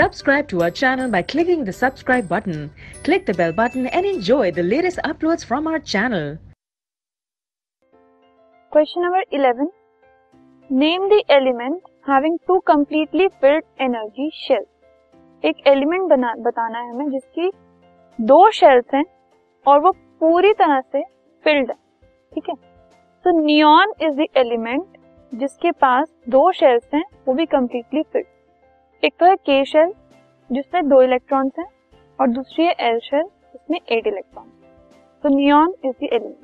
Subscribe to our channel by clicking the subscribe button. Click the bell button and enjoy the latest uploads from our channel. Question number 11. Name the element having two completely filled energy shells. एक element बना बताना है हमें जिसकी दो shells हैं और वो पूरी तरह से फिल्ड है ठीक है so neon is the element जिसके पास दो शेल्स हैं वो भी कंप्लीटली फिल्ड एक तो है के शेल जिसमें दो इलेक्ट्रॉन्स हैं, और दूसरी है एल शेल जिसमें एट इलेक्ट्रॉन तो नियॉन इज़ द एलिमेंट